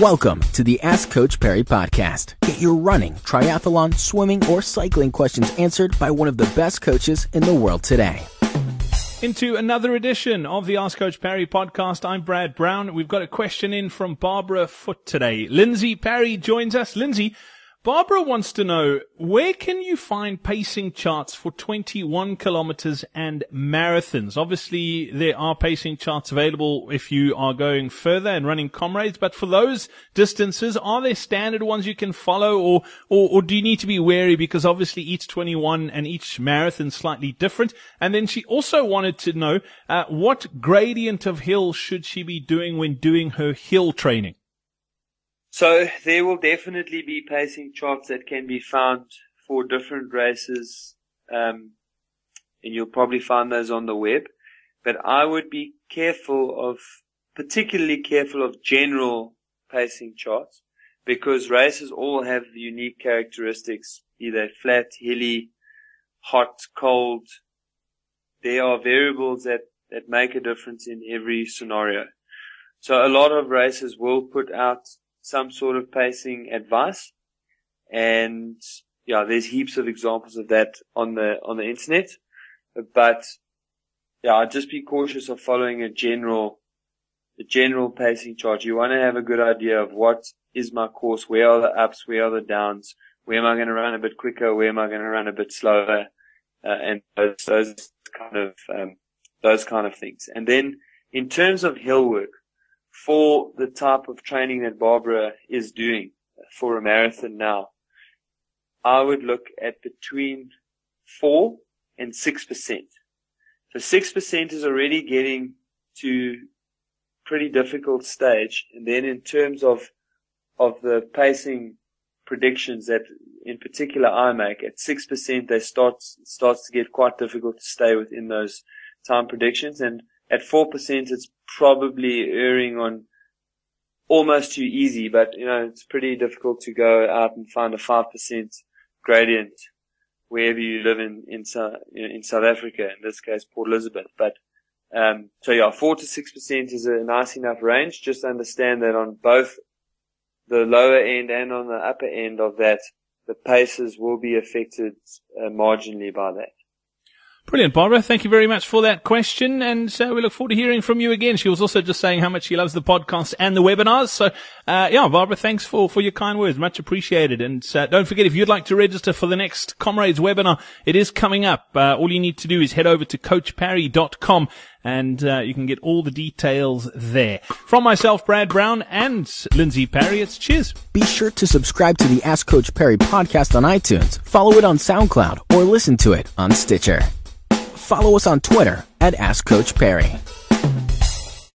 Welcome to the Ask Coach Parry podcast. Get your running, triathlon, swimming, or cycling questions answered by one of the best coaches in the world today. Into another edition of the Ask Coach Parry podcast. I'm Brad Brown. We've got a question in from Barbara Foot today. Lindsay Parry joins us. Lindsay, Barbara wants to know where can you find pacing charts for 21 kilometers and marathons? Obviously, there are pacing charts available if you are going further and running Comrades, but for those distances, are there standard ones you can follow or, or, or do you need to be wary because obviously each 21 and each marathon slightly different? And then she also wanted to know, uh, what gradient of hill should she be doing when doing her hill training? So there will definitely be pacing charts that can be found for different races, um, and you'll probably find those on the web. But I would be careful of, particularly careful of general pacing charts, because races all have unique characteristics, either flat, hilly, hot, cold. There are variables that, that make a difference in every scenario. So a lot of races will put out some sort of pacing advice. And yeah, there's heaps of examples of that on the, on the internet. But yeah, I'd just be cautious of following a general, a general pacing chart. You want to have a good idea of what is my course, where are the ups, where are the downs, where am I going to run a bit quicker, where am I going to run a bit slower, uh, and those, those kind of, um, those kind of things. And then in terms of hill work, for the type of training that Barbara is doing for a marathon now, I would look at between four and six percent. So six percent is already getting to pretty difficult stage. And then in terms of of the pacing predictions that in particular I make at six percent they start starts to get quite difficult to stay within those time predictions and at 4%, it's probably erring on almost too easy, but you know, it's pretty difficult to go out and find a 5% gradient wherever you live in, in, you know, in South Africa, in this case, Port Elizabeth. But, um, so yeah, 4 to 6% is a nice enough range. Just understand that on both the lower end and on the upper end of that, the paces will be affected uh, marginally by that. Brilliant, Barbara. Thank you very much for that question. And uh, we look forward to hearing from you again. She was also just saying how much she loves the podcast and the webinars. So, uh, yeah, Barbara, thanks for, for your kind words. Much appreciated. And uh, don't forget, if you'd like to register for the next Comrades webinar, it is coming up. Uh, all you need to do is head over to coachparry.com and uh, you can get all the details there. From myself, Brad Brown, and Lindsay Parry, it's cheers. Be sure to subscribe to the Ask Coach Parry podcast on iTunes, follow it on SoundCloud, or listen to it on Stitcher follow us on Twitter at Ask Coach Parry.